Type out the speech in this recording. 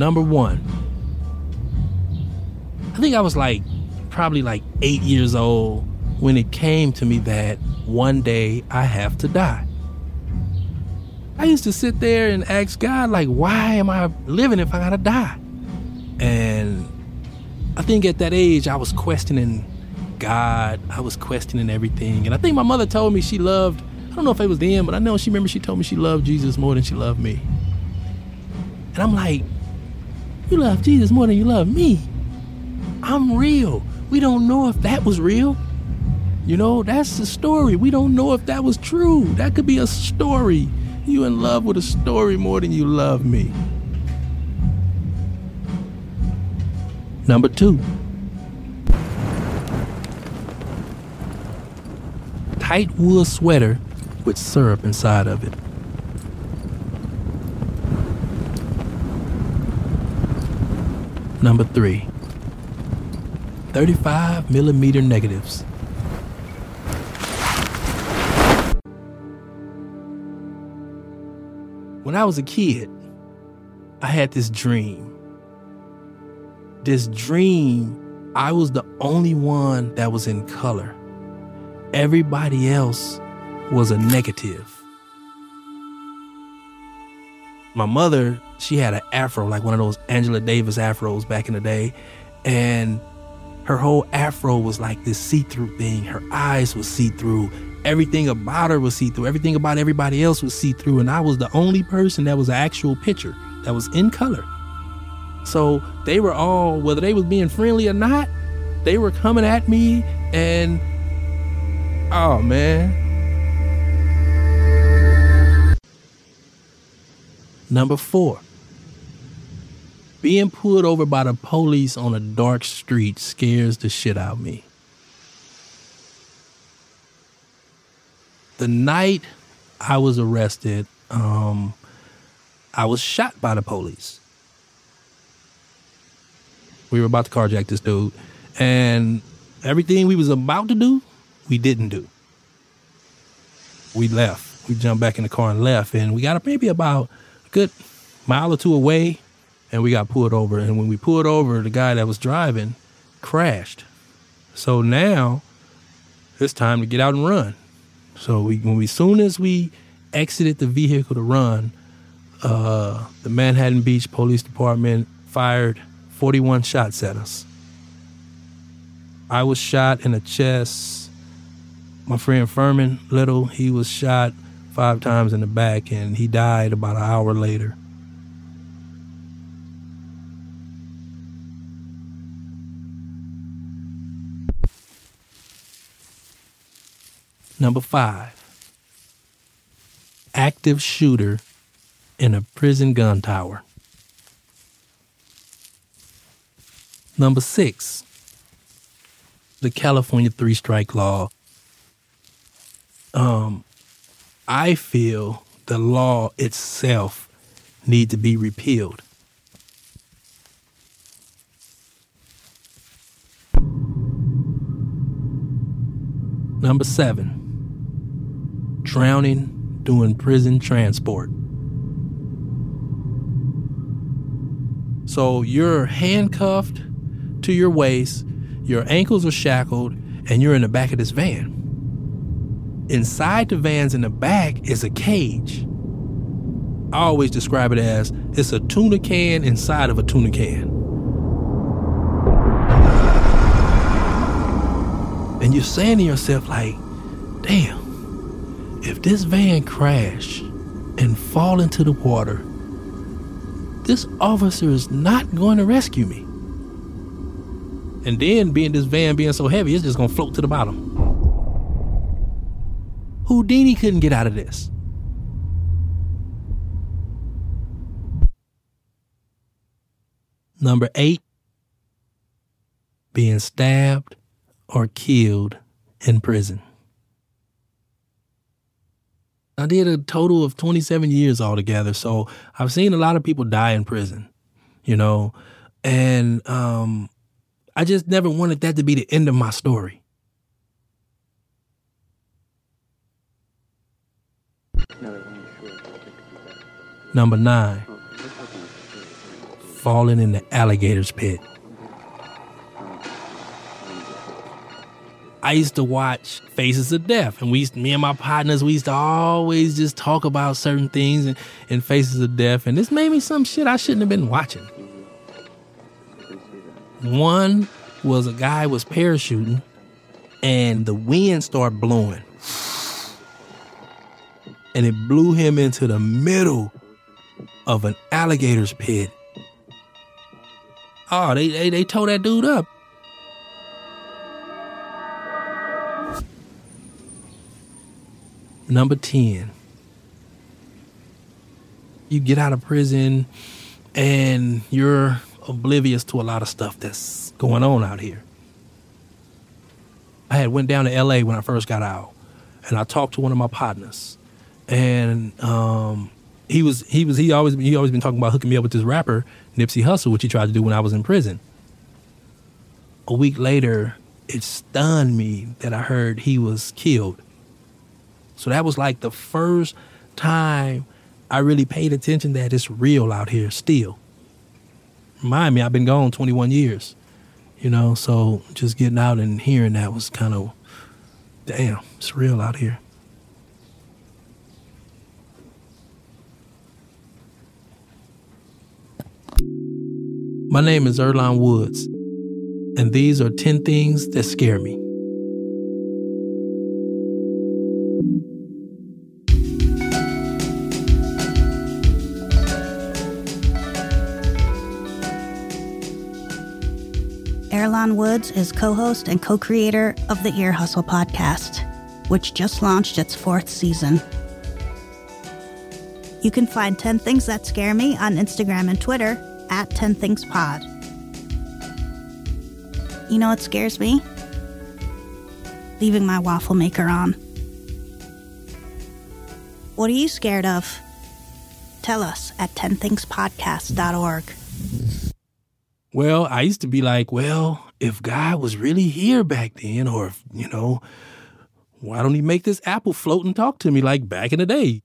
Number one, I think I was like probably like eight years old when it came to me that one day I have to die. I used to sit there and ask God, like, why am I living if I gotta die? And I think at that age, I was questioning God. I was questioning everything. And I think my mother told me she loved, I don't know if it was then, but I know she remember she told me she loved Jesus more than she loved me. And I'm like, you love Jesus more than you love me. I'm real. We don't know if that was real. You know, that's the story. We don't know if that was true. That could be a story. You in love with a story more than you love me. Number two. Tight wool sweater with syrup inside of it. Number three. 35 millimeter negatives. When I was a kid, I had this dream. This dream, I was the only one that was in color. Everybody else was a negative. My mother, she had an afro, like one of those Angela Davis afros back in the day. And her whole afro was like this see-through thing. Her eyes was see-through. Everything about her was see-through. Everything about everybody else was see-through. And I was the only person that was an actual picture that was in color. So they were all, whether they was being friendly or not, they were coming at me and oh man. Number four. Being pulled over by the police on a dark street scares the shit out of me. The night I was arrested, um, I was shot by the police. We were about to carjack this dude, and everything we was about to do, we didn't do. We left. We jumped back in the car and left, and we got maybe about good mile or two away and we got pulled over. And when we pulled over, the guy that was driving crashed. So now it's time to get out and run. So we, when we, soon as we exited the vehicle to run, uh, the Manhattan Beach Police Department fired 41 shots at us. I was shot in the chest. My friend Furman Little, he was shot five times in the back and he died about an hour later. Number five, active shooter in a prison gun tower. Number six, the California three strike law. Um, I feel the law itself need to be repealed. Number seven, drowning during prison transport. So you're handcuffed to your waist, Your ankles are shackled, and you're in the back of this van. Inside the vans in the back is a cage. I always describe it as it's a tuna can inside of a tuna can. And you're saying to yourself, like, damn, if this van crash and fall into the water, this officer is not going to rescue me. And then being this van being so heavy, it's just gonna float to the bottom. Houdini couldn't get out of this. Number eight, being stabbed or killed in prison. I did a total of 27 years altogether, so I've seen a lot of people die in prison, you know, and um, I just never wanted that to be the end of my story. Number nine, falling in the alligator's pit. I used to watch Faces of Death, and we, used, me and my partners, we used to always just talk about certain things in, in Faces of Death, and this made me some shit I shouldn't have been watching. One was a guy was parachuting, and the wind started blowing, and it blew him into the middle of an alligator's pit. Oh, they they, they tore that dude up. Number 10. You get out of prison and you're oblivious to a lot of stuff that's going on out here. I had went down to LA when I first got out and I talked to one of my partners. And um, he was he was he always he always been talking about hooking me up with this rapper Nipsey Hussle, which he tried to do when I was in prison. A week later, it stunned me that I heard he was killed. So that was like the first time I really paid attention that it's real out here still. Remind me, I've been gone 21 years, you know, so just getting out and hearing that was kind of, damn, it's real out here. My name is Earlonne Woods, and these are 10 things that scare me. Earlonne Woods is co host and co creator of the Ear Hustle podcast, which just launched its fourth season. You can find 10 Things That Scare Me on Instagram and Twitter at 10 Things Pod. You know what scares me? Leaving my waffle maker on. What are you scared of? Tell us at 10thingspodcast.org. Well, I used to be like, well, if God was really here back then, or if, you know, why don't he make this apple float and talk to me like back in the day?